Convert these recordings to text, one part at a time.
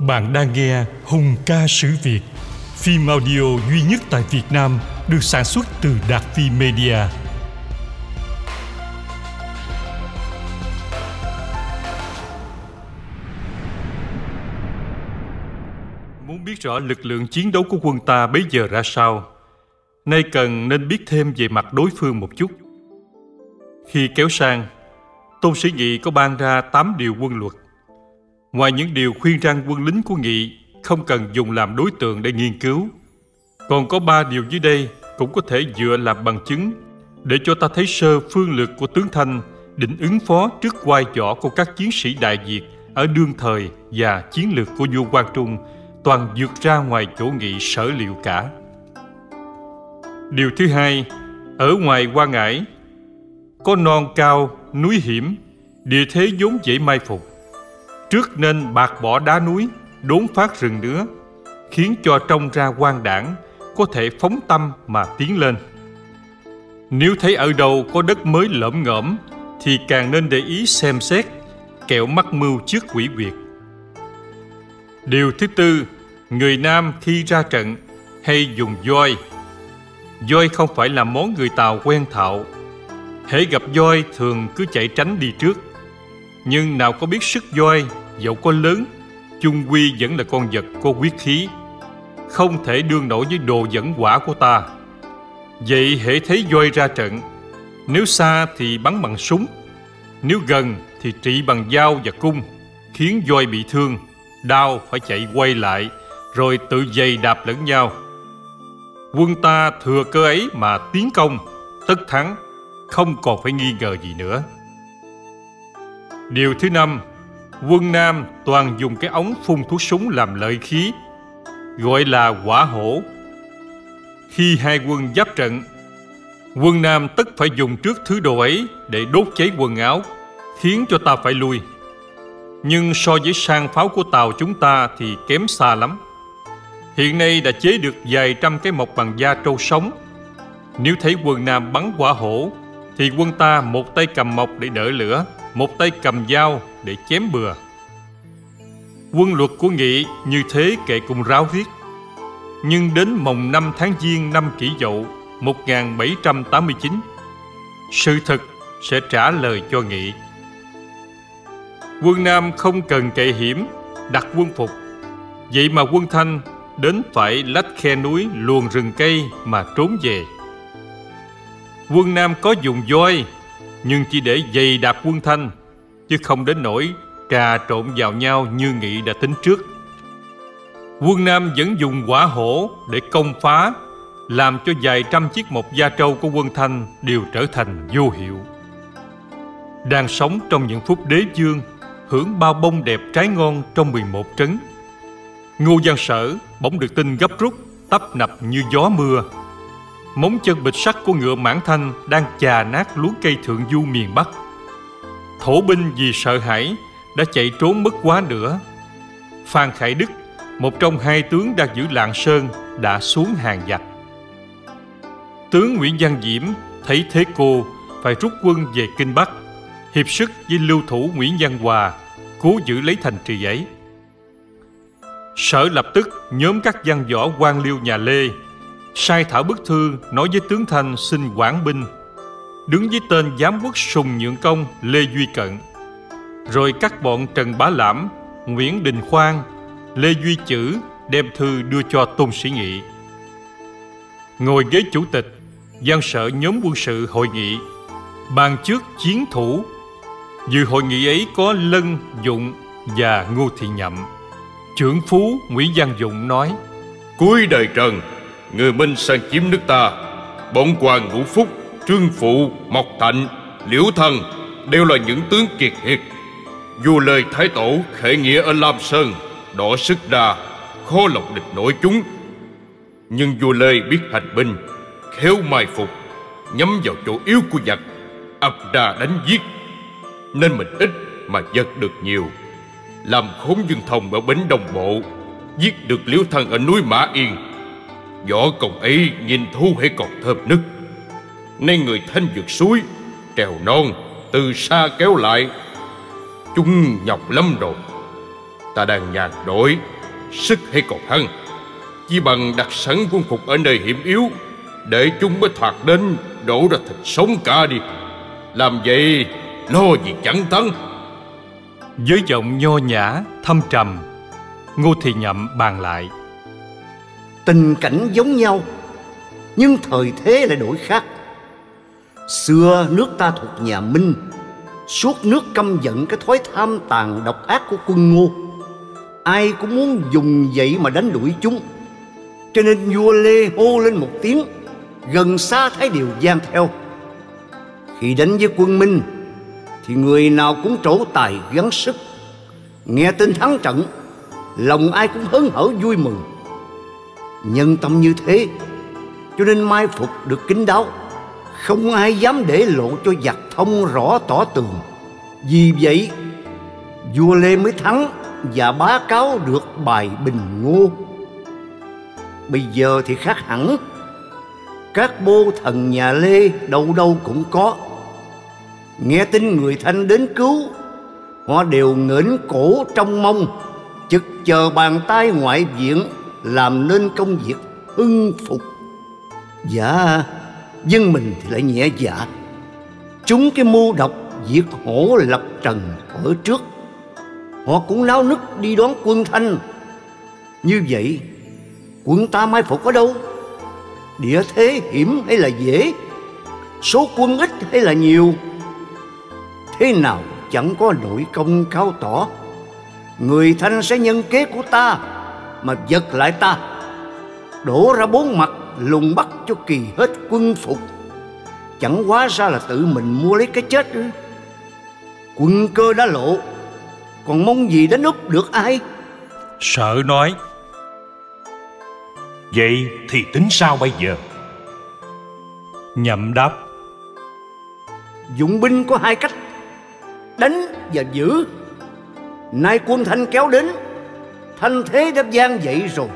Bạn đang nghe Hùng ca sử Việt, phim audio duy nhất tại Việt Nam được sản xuất từ Đạt Phi Media. Muốn biết rõ lực lượng chiến đấu của quân ta bây giờ ra sao, nay cần nên biết thêm về mặt đối phương một chút. Khi kéo sang, Tôn Sĩ Nghị có ban ra 8 điều quân luật Ngoài những điều khuyên răng quân lính của Nghị không cần dùng làm đối tượng để nghiên cứu, còn có ba điều dưới đây cũng có thể dựa làm bằng chứng để cho ta thấy sơ phương lược của tướng Thanh định ứng phó trước quai võ của các chiến sĩ Đại Việt ở đương thời và chiến lược của vua Quang Trung toàn vượt ra ngoài chỗ nghị sở liệu cả. Điều thứ hai, ở ngoài Quan Ngãi, có non cao, núi hiểm, địa thế vốn dễ mai phục Trước nên bạc bỏ đá núi, đốn phát rừng nữa, khiến cho trông ra quan đảng có thể phóng tâm mà tiến lên. Nếu thấy ở đâu có đất mới lởm ngởm thì càng nên để ý xem xét, kẻo mắc mưu trước quỷ quyệt. Điều thứ tư, người Nam khi ra trận hay dùng voi. Voi không phải là món người Tàu quen thạo. Hễ gặp voi thường cứ chạy tránh đi trước nhưng nào có biết sức voi dẫu có lớn chung quy vẫn là con vật có quyết khí. Không thể đương nổi với đồ dẫn quả của ta. Vậy hễ thấy voi ra trận. Nếu xa thì bắn bằng súng. Nếu gần thì trị bằng dao và cung khiến voi bị thương. Đau phải chạy quay lại rồi tự giày đạp lẫn nhau. Quân ta thừa cơ ấy mà tiến công tất thắng không còn phải nghi ngờ gì nữa. Điều thứ năm, quân Nam toàn dùng cái ống phun thuốc súng làm lợi khí, gọi là quả hổ. Khi hai quân giáp trận, quân Nam tất phải dùng trước thứ đồ ấy để đốt cháy quần áo, khiến cho ta phải lui. Nhưng so với sang pháo của Tàu chúng ta thì kém xa lắm. Hiện nay đã chế được vài trăm cái mộc bằng da trâu sống. Nếu thấy quân Nam bắn quả hổ, thì quân ta một tay cầm mộc để đỡ lửa, một tay cầm dao để chém bừa. Quân luật của Nghị như thế kệ cùng ráo riết. Nhưng đến mồng 5 tháng Giêng năm kỷ dậu 1789, sự thật sẽ trả lời cho Nghị. Quân Nam không cần kệ hiểm, đặt quân phục. Vậy mà quân Thanh đến phải lách khe núi luồn rừng cây mà trốn về. Quân Nam có dùng voi nhưng chỉ để dày đạp quân thanh, chứ không đến nỗi trà trộn vào nhau như nghị đã tính trước. Quân nam vẫn dùng quả hổ để công phá, làm cho vài trăm chiếc mộc gia trâu của quân thanh đều trở thành vô hiệu. Đang sống trong những phút đế dương, hưởng bao bông đẹp trái ngon trong 11 trấn. Ngô giang sở bỗng được tin gấp rút tấp nập như gió mưa móng chân bịch sắt của ngựa mãn thanh đang chà nát luống cây thượng du miền Bắc. Thổ binh vì sợ hãi đã chạy trốn mất quá nữa. Phan Khải Đức, một trong hai tướng đang giữ Lạng Sơn, đã xuống hàng giặc. Tướng Nguyễn Văn Diễm thấy thế cô phải rút quân về Kinh Bắc, hiệp sức với lưu thủ Nguyễn Văn Hòa, cố giữ lấy thành trì ấy. Sở lập tức nhóm các văn võ quan liêu nhà Lê sai thảo bức thư nói với tướng Thanh xin quản binh, đứng với tên giám quốc Sùng Nhượng Công Lê Duy Cận, rồi các bọn Trần Bá Lãm, Nguyễn Đình Khoan, Lê Duy Chữ đem thư đưa cho Tôn Sĩ Nghị. Ngồi ghế chủ tịch, gian sở nhóm quân sự hội nghị, bàn trước chiến thủ. Dự hội nghị ấy có Lân Dụng và Ngô Thị Nhậm. Trưởng phú Nguyễn Văn Dụng nói: Cuối đời Trần, người Minh sang chiếm nước ta. Bọn hoàng ngũ phúc, trương phụ, mộc thạnh, liễu thần Đều là những tướng kiệt hiệt. Dù lời Thái Tổ khởi nghĩa ở Lam Sơn Đỏ sức ra, khó lọc địch nổi chúng. Nhưng vua Lê biết hành binh Khéo mai phục Nhắm vào chỗ yếu của giặc ập ra đánh giết. Nên mình ít mà giật được nhiều. Làm khốn dương thông ở bến đồng bộ Giết được liễu thần ở núi Mã Yên Võ công ấy nhìn thu hay còn thơm nức. Nay người thanh vượt suối Trèo non Từ xa kéo lại. Chúng nhọc lắm rồi. Ta đang nhàn đổi Sức hay còn hăng. Chỉ bằng đặt sẵn quân phục ở nơi hiểm yếu Để chúng mới thoạt đến Đổ ra thịt sống cả đi. Làm vậy lo gì chẳng tấn Với giọng nho nhã, thâm trầm Ngô Thị Nhậm bàn lại. Tình cảnh giống nhau, Nhưng thời thế lại đổi khác. Xưa nước ta thuộc nhà Minh, Suốt nước căm giận cái thói tham tàn độc ác của quân ngô. Ai cũng muốn dùng vậy mà đánh đuổi chúng. Cho nên vua Lê hô lên một tiếng, Gần xa thấy điều gian theo. Khi đánh với quân Minh, Thì người nào cũng trổ tài gắng sức. Nghe tin thắng trận, Lòng ai cũng hớn hở vui mừng. Nhân tâm như thế, Cho nên mai phục được kín đáo. Không ai dám để lộ cho giặc thông rõ tỏ tường. Vì vậy, Vua Lê mới thắng Và bá cáo được bài bình ngô. Bây giờ thì khác hẳn. Các bô thần nhà Lê đâu đâu cũng có. Nghe tin người Thanh đến cứu, Họ đều ngẩng cổ trong mông, Chực chờ bàn tay ngoại viện làm nên công việc hưng phục. Dạ Dân mình thì lại nhẹ dạ. Chúng cái mưu độc Diệt hổ lập trần ở trước. Họ cũng náo nức đi đón quân Thanh. Như vậy, Quân ta mai phục ở đâu? Địa thế hiểm hay là dễ? Số quân ít hay là nhiều? Thế nào chẳng có nội công cao tỏ? Người Thanh sẽ nhân kế của ta. Mà giật lại ta. Đổ ra bốn mặt lùng bắt cho kỳ hết quân phục. Chẳng quá ra là tự mình mua lấy cái chết ư Quân cơ đã lộ Còn mong gì đánh úp được ai? Sợ nói Vậy thì tính sao bây giờ? Nhậm đáp Dụng binh có hai cách Đánh và giữ. Nay quân Thanh kéo đến Thanh thế đã gian dậy rồi.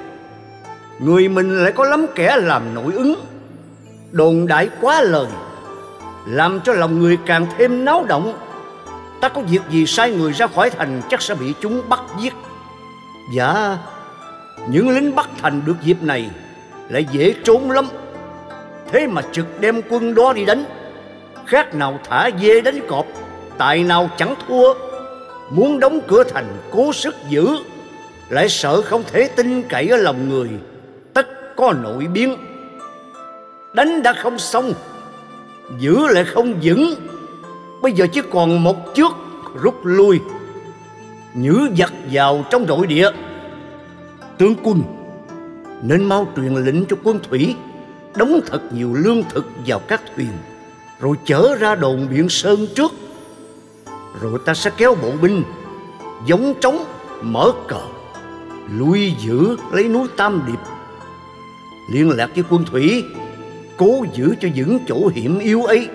Người mình lại có lắm kẻ làm nội ứng. Đồn đại quá lời, Làm cho lòng người càng thêm náo động. Ta có việc gì sai người ra khỏi thành Chắc sẽ bị chúng bắt giết. Dạ Những lính bắt thành được dịp này Lại dễ trốn lắm. Thế mà trực đem quân đó đi đánh, Khác nào thả dê đánh cọp Tại nào chẳng thua. Muốn đóng cửa thành cố sức giữ. Lại sợ không thể tin cậy ở lòng người, Tất có nội biến. Đánh đã không xong, Giữ lại không vững. Bây giờ chỉ còn một trước, rút lui. Nhữ giặc vào trong nội địa. Tướng quân, Nên mau truyền lệnh cho quân thủy, Đóng thật nhiều lương thực vào các thuyền, Rồi chở ra đồn Biện Sơn trước. Rồi ta sẽ kéo bộ binh, Giống trống, mở cờ. Lui giữ, lấy núi Tam Điệp. Liên lạc với quân thủy, Cố giữ cho vững chỗ hiểm yếu ấy.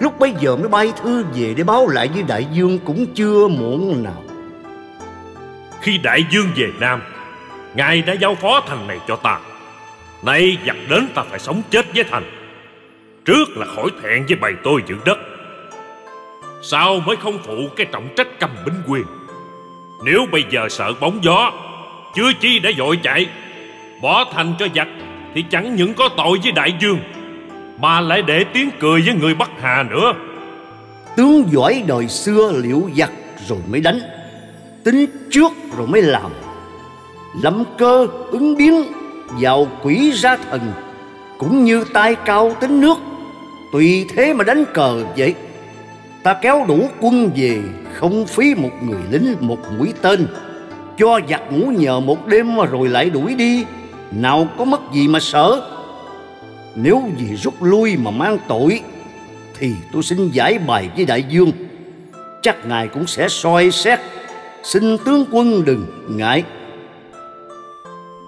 Lúc bấy giờ mới bay thư về để báo lại với đại dương cũng chưa muộn nào. Khi đại dương về Nam, Ngài đã giao phó thành này cho ta. Nay giặc đến ta phải sống chết với thành Trước là khỏi thẹn với bầy tôi giữ đất. Sao mới không phụ cái trọng trách cầm binh quyền? Nếu bây giờ sợ bóng gió chưa chi đã dội chạy, Bỏ thành cho giặc Thì chẳng những có tội với đại dương, Mà lại để tiếng cười với người Bắc Hà nữa. Tướng giỏi đời xưa liệu giặc rồi mới đánh, Tính trước rồi mới làm. Lâm cơ ứng biến, Vào quỷ ra thần, Cũng như tay cao tính nước, Tùy thế mà đánh cờ vậy. Ta kéo đủ quân về, Không phí một người lính một mũi tên. Cho giặc ngủ nhờ một đêm mà rồi lại đuổi đi. Nào có mất gì mà sợ. Nếu vì rút lui mà mang tội Thì tôi xin giải bài với đại dương. Chắc ngài cũng sẽ soi xét. Xin tướng quân đừng ngại.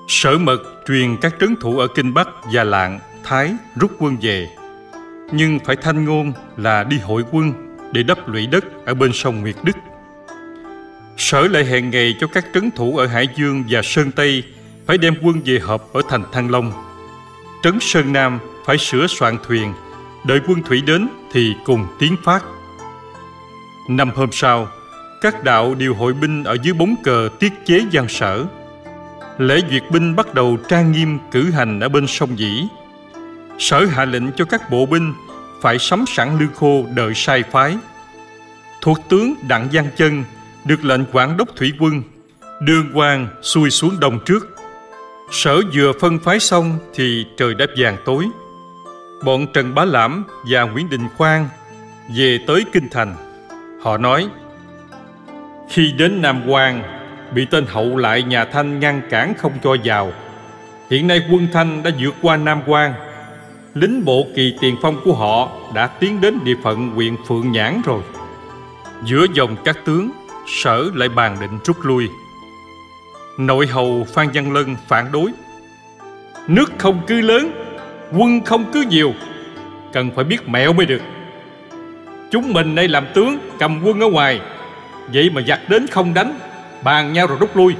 Sở mật truyền các trấn thủ ở Kinh Bắc, và Lạng, Thái rút quân về. Nhưng phải thanh ngôn là đi hội quân để đắp lũy đất ở bên sông Nguyệt Đức. Sở lại hẹn ngày cho các trấn thủ ở Hải Dương và Sơn Tây phải đem quân về họp ở thành Thăng Long. Trấn Sơn Nam phải sửa soạn thuyền, đợi quân thủy đến thì cùng tiến phát. Năm hôm sau, các đạo điều hội binh ở dưới bóng cờ tiết chế giang sở. Lễ duyệt binh bắt đầu trang nghiêm cử hành ở bên sông Dĩ. Sở hạ lệnh cho các bộ binh phải sắm sẵn lương khô đợi sai phái. Thuộc tướng Đặng Văn Chân được lệnh quản đốc thủy quân, đường quan xuôi xuống đông trước. Sở vừa phân phái xong thì trời đã vàng tối. Bọn Trần Bá Lãm và Nguyễn Đình Khoan về tới Kinh Thành. Họ nói, khi đến Nam Quan, bị tên hậu lại nhà Thanh ngăn cản không cho vào. Hiện nay quân Thanh đã vượt qua Nam Quan. Lính bộ kỳ tiền phong của họ đã tiến đến địa phận huyện Phượng Nhãn rồi. Giữa dòng các tướng, sở lại bàn định rút lui. Nội hầu Phan Văn Lân phản đối. Nước không cứ lớn, quân không cứ nhiều, cần phải biết mẹo mới được. Chúng mình đây làm tướng, cầm quân ở ngoài, vậy mà giặc đến không đánh, bàn nhau rồi rút lui,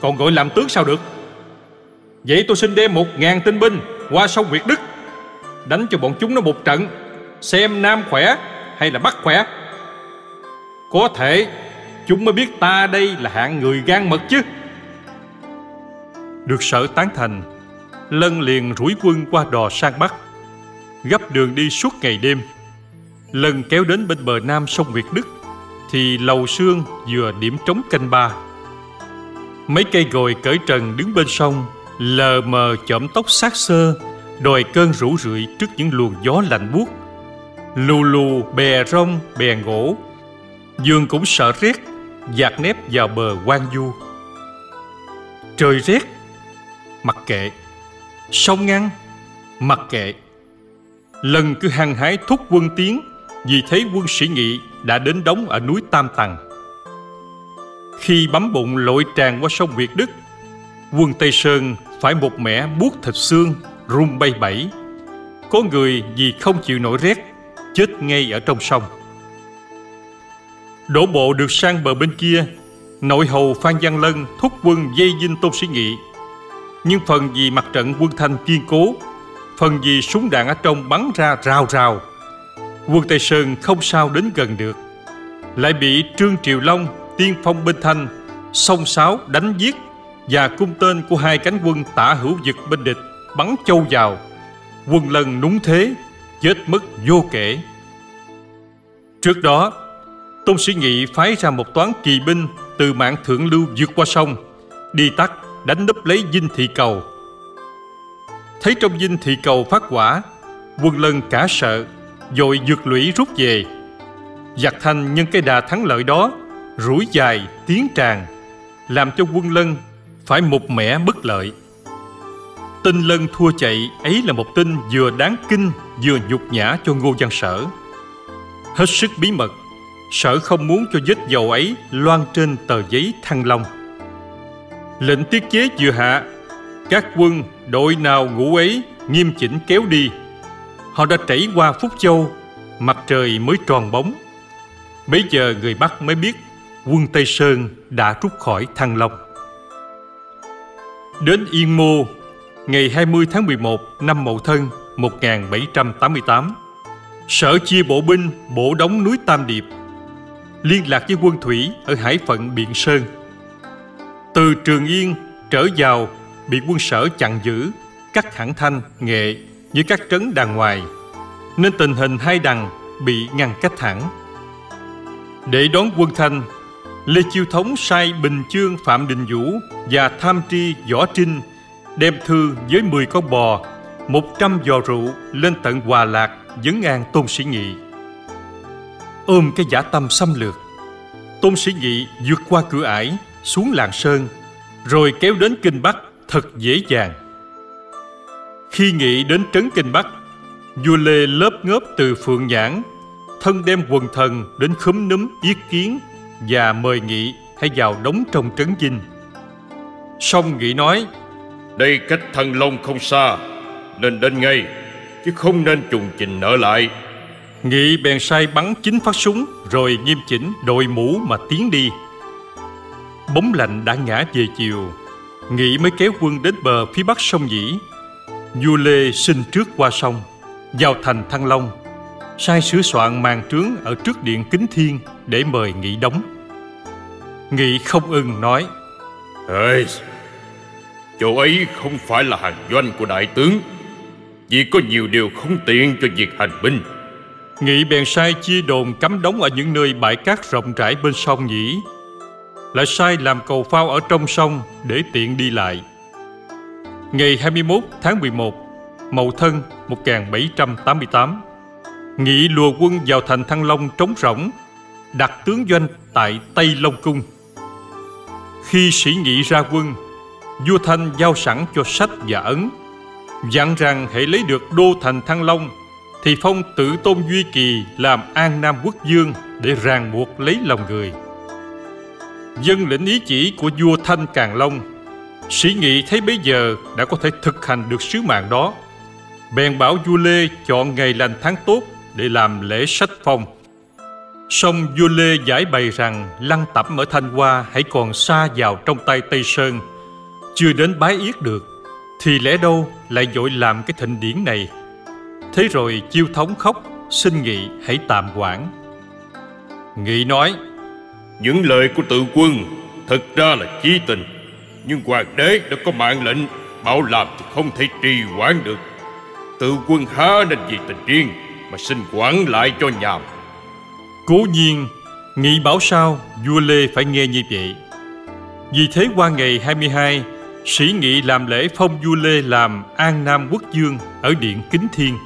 còn gọi làm tướng sao được? Vậy tôi xin đem một ngàn tinh binh qua sông Việt Đức, đánh cho bọn chúng nó một trận, xem Nam khỏe hay là Bắc khỏe. Có thể chúng mới biết ta đây là hạng người gan mật chứ. Được sở tán thành, Lân liền rủi quân qua đò sang Bắc, gấp đường đi suốt ngày đêm. Lần kéo đến bên bờ nam sông Việt Đức, thì lầu sương vừa điểm trống canh ba. Mấy cây gồi cởi trần đứng bên sông, lờ mờ chõm tóc sát sơ, đòi cơn rủ rượi trước những luồng gió lạnh buốt. Lù lù bè rong bè gỗ, Dương cũng sợ rét, dạt nép vào bờ quan du. Trời rét, mặc kệ. Sông ngăn mặc kệ. Lần cứ hăng hái thúc quân tiến vì thấy quân sĩ nghị đã đến đóng ở núi tam tầng khi bấm bụng lội tràn qua sông việt đức quân tây sơn phải một mẻ buốt thịt xương run bay bẩy có người vì không chịu nổi rét chết ngay ở trong sông đổ bộ được sang bờ bên kia nội hầu phan văn lân thúc quân dây dinh tôn sĩ nghị nhưng phần vì mặt trận quân Thanh kiên cố, phần vì súng đạn ở trong bắn ra rào rào. Quân Tây Sơn không sao đến gần được, lại bị Trương Triều Long, tiên phong bên Thanh, sông sáo đánh giết và cung tên của hai cánh quân tả hữu dực bên địch bắn châu vào. Quân lần núng thế, chết mất vô kể. Trước đó, Tôn Sĩ Nghị phái ra một toán kỳ binh từ mạng thượng lưu vượt qua sông, đi tắt đánh núp lấy dinh thị cầu. Thấy trong dinh thị cầu phát quả, quân lân cả sợ, dội dược lũy rút về. Giặc thanh nhân cái đà thắng lợi đó, rủi dài, tiến tràn, làm cho quân lân phải một mẻ bất lợi. Tin lân thua chạy ấy là một tin vừa đáng kinh vừa nhục nhã cho Ngô Văn Sở. Hết sức bí mật, Sở không muốn cho vết dầu ấy loan trên tờ giấy thăng long. Lệnh tiết chế vừa hạ, Các quân, đội nào ngủ ấy, Nghiêm chỉnh kéo đi. Họ đã trải qua Phúc Châu, Mặt trời mới tròn bóng. Bấy giờ người Bắc mới biết Quân Tây Sơn đã rút khỏi Thăng Long. Đến Yên Mô, Ngày 20 tháng 11 năm Mậu Thân 1788 Sở chia bộ binh bổ đóng núi Tam Điệp Liên lạc với quân thủy ở hải phận Biện Sơn từ Trường Yên trở vào bị quân sở chặn giữ, cắt hẳn thanh, nghệ như các trấn đàng ngoài, nên tình hình hai đằng bị ngăn cách hẳn. Để đón quân thanh, Lê Chiêu Thống sai Bình Chương Phạm Đình Vũ và Tham Tri Võ Trinh đem thư với 10 con bò, 100 giò rượu lên tận Hòa Lạc vấn an Tôn Sĩ Nghị. Ôm cái giả tâm xâm lược, Tôn Sĩ Nghị vượt qua cửa ải, xuống làng Sơn, rồi kéo đến Kinh Bắc thật dễ dàng. Khi nghị đến trấn Kinh Bắc, vua Lê lớp ngớp từ Phượng Nhãn, thân đem quần thần đến khúm núm yết kiến và mời nghị hãy vào đóng trong trấn dinh. Song nghị nói, Đây cách thần long không xa, nên đến ngay, chứ không nên trùng trình nở lại. Nghị bèn sai bắn chín phát súng rồi nghiêm chỉnh đội mũ mà tiến đi. Bóng lạnh đã ngã về chiều. Nghị mới kéo quân đến bờ phía bắc sông Dĩ Vua Lê xin trước qua sông Vào thành Thăng Long. Sai sửa soạn màn trướng ở trước điện Kính Thiên Để mời Nghị đóng. Nghị không ưng nói Ê, chỗ ấy không phải là hàng doanh của đại tướng Vì có nhiều điều không tiện cho việc hành binh. Nghị bèn sai chia đồn cắm đóng ở những nơi bãi cát rộng rãi bên sông nhỉ. Lại sai làm cầu phao ở trong sông để tiện đi lại. Ngày 21 tháng 11 Mậu Thân 1788 Nghị lùa quân vào thành Thăng Long trống rỗng, Đặt tướng doanh tại Tây Long Cung. Khi sĩ nghị ra quân, Vua Thanh giao sẵn cho sách và ấn, Dặn rằng hãy lấy được đô thành Thăng Long thì phong tự tôn Duy Kỳ làm an Nam quốc dương Để ràng buộc lấy lòng người. Dân lĩnh ý chỉ của vua Thanh Càng Long, Sĩ Nghị thấy bấy giờ đã có thể thực hành được sứ mạng đó. Bèn bảo vua Lê chọn ngày lành tháng tốt để làm lễ sách phong. Song vua Lê giải bày rằng lăng tẩm ở Thanh Hoa hãy còn xa vào trong tay Tây Sơn. Chưa đến bái yết được, Thì lẽ đâu lại dội làm cái thịnh điển này? Thế rồi chiêu thống khóc xin Nghị hãy tạm quản Nghị nói Những lời của tự quân Thực ra là chí tình Nhưng hoàng đế đã có mạng lệnh Bảo làm thì không thể trì hoãn được. Tự quân há nên vì tình riêng Mà xin quản lại cho nhàm. Cố nhiên Nghị bảo sao vua Lê phải nghe như vậy. Vì thế qua ngày 22 Sĩ Nghị làm lễ phong vua Lê làm An Nam Quốc Dương Ở Điện Kính Thiên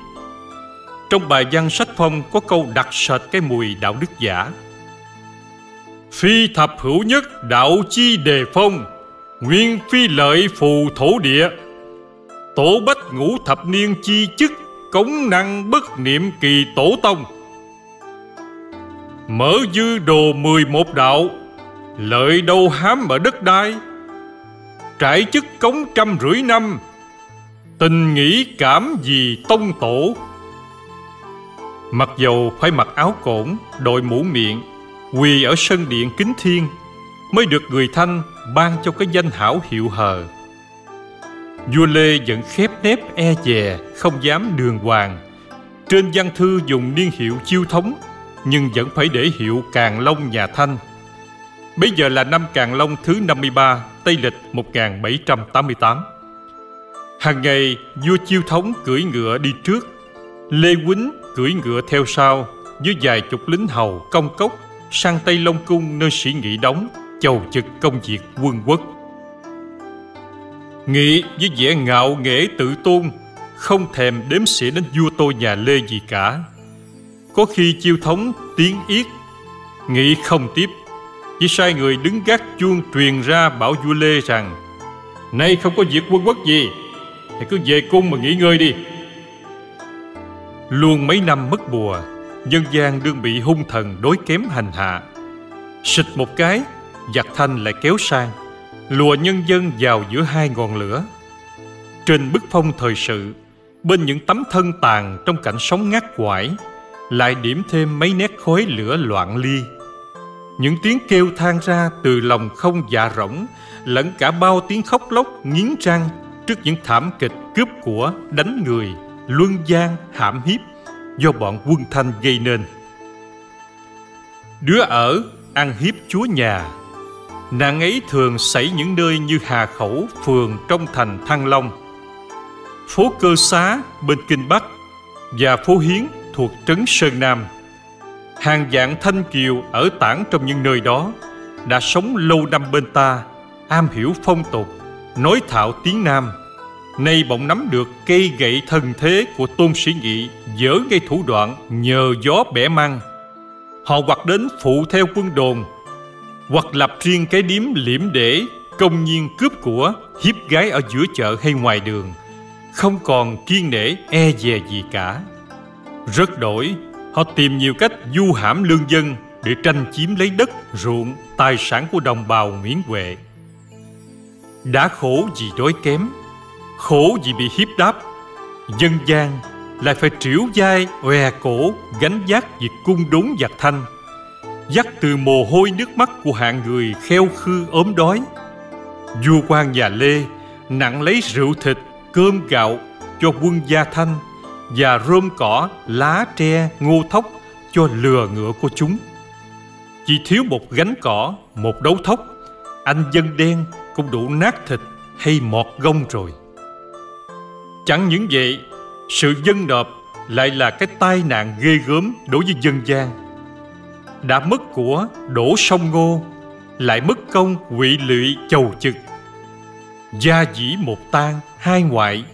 trong bài văn sách phong có câu đặc sệt cái mùi đạo đức giả. Phi thập hữu nhất đạo chi đề phong, Nguyên phi lợi phù thổ địa. Tổ bách ngũ thập niên chi chức, Cống năng bất niệm kỳ tổ tông. Mở dư đồ mười một đạo, Lợi đâu hám ở đất đai. Trải chức cống trăm rưỡi năm, Tình nghĩ cảm gì tông tổ. Mặc dầu phải mặc áo cổn, Đội mũ miệng, Quỳ ở sân điện kính thiên, Mới được người Thanh ban cho cái danh hảo hiệu hờ. Vua Lê vẫn khép nép e dè, Không dám đường hoàng. Trên văn thư dùng niên hiệu chiêu thống, Nhưng vẫn phải để hiệu Càng Long nhà Thanh. Bây giờ là năm Càng Long thứ 53 Tây lịch 1788 Hàng ngày, vua chiêu thống cưỡi ngựa đi trước. Lê Quýnh cưỡi ngựa theo sau Với vài chục lính hầu công cốc, Sang Tây Long Cung nơi sĩ nghị đóng, Chầu trực công việc quân quốc. Nghị với vẻ ngạo nghễ tự tôn, Không thèm đếm xỉa đến vua tôi nhà Lê gì cả. Có khi chiêu thống tiếng yết, Nghị không tiếp. Chỉ sai người đứng gác chuông truyền ra bảo vua Lê rằng, Nay không có việc quân quốc gì Thì cứ về cung mà nghỉ ngơi đi. Luôn mấy năm mất bùa nhân gian đương bị hung thần đối kém hành hạ Xịt một cái Giặc thanh lại kéo sang lùa nhân dân vào giữa hai ngọn lửa. Trên bức phong thời sự, bên những tấm thân tàn trong cảnh sống ngát quải, lại điểm thêm mấy nét khói lửa loạn ly. Những tiếng kêu than ra từ lòng không dạ rỗng, lẫn cả bao tiếng khóc lóc nghiến răng trước những thảm kịch cướp của, đánh người, luân gian, hãm hiếp do bọn quân thanh gây nên. Đứa ở ăn hiếp chúa nhà Nạn ấy thường xảy những nơi như Hà Khẩu, phường trong thành Thăng Long, phố Cơ Xá bên Kinh Bắc và phố Hiến thuộc trấn Sơn Nam. Hàng dạng Thanh Kiều ở tản trong những nơi đó đã sống lâu năm bên ta, am hiểu phong tục, nói thạo tiếng Nam. Nay bỗng nắm được cây gậy thần thế của tôn sĩ nghị dở ngay thủ đoạn nhờ gió bẻ măng. Họ hoặc đến phụ theo quân đồn, hoặc lập riêng cái điếm liễm để công nhiên cướp của, hiếp gái ở giữa chợ hay ngoài đường. Không còn kiên nể e dè gì cả. Rất đổi, họ tìm nhiều cách du hãm lương dân để tranh chiếm lấy đất, ruộng, tài sản của đồng bào nguyễn huệ. Đã khổ vì đói kém khổ vì bị hiếp đáp dân gian lại phải triểu vai òe cổ gánh vác việc cung đốn giặc thanh dắt từ mồ hôi nước mắt của hạng người kheo khư ốm đói. Vua quan nhà Lê nặng lấy rượu thịt, cơm gạo cho quân gia thanh và rơm cỏ, lá tre, ngô thóc cho lừa ngựa của chúng. Chỉ thiếu một gánh cỏ, một đấu thóc Anh dân đen cũng đủ nát thịt hay mọt gông rồi Chẳng những vậy, Sự dân nộp lại là cái tai nạn ghê gớm đối với dân gian. Đã mất của đổ sông ngô, Lại mất công quỵ lụy chầu chực Gia dĩ một tan hai ngoại,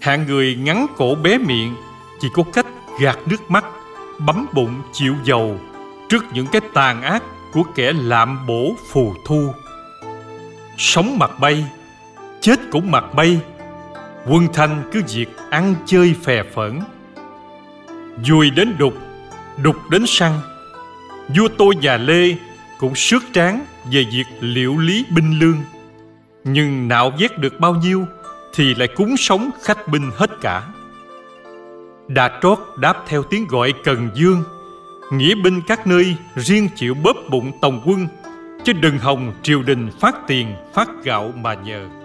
Hạng người ngắn cổ bé miệng Chỉ có cách gạt nước mắt, Bấm bụng chịu dầu Trước những cái tàn ác của kẻ lạm bổ phù thu. Sống mặt bay, Chết cũng mặt bay. Quân thanh cứ việc ăn chơi phè phỡn Dùi đến đục Đục đến săn. Vua tôi và Lê cũng sước tráng về việc liệu lý binh lương. Nhưng nạo vét được bao nhiêu Thì lại cúng sống khách binh hết cả. Đà trót đáp theo tiếng gọi cần dương, Nghĩa binh các nơi riêng chịu bóp bụng tổng quân, Chứ đừng hòng triều đình phát tiền, phát gạo mà nhờ.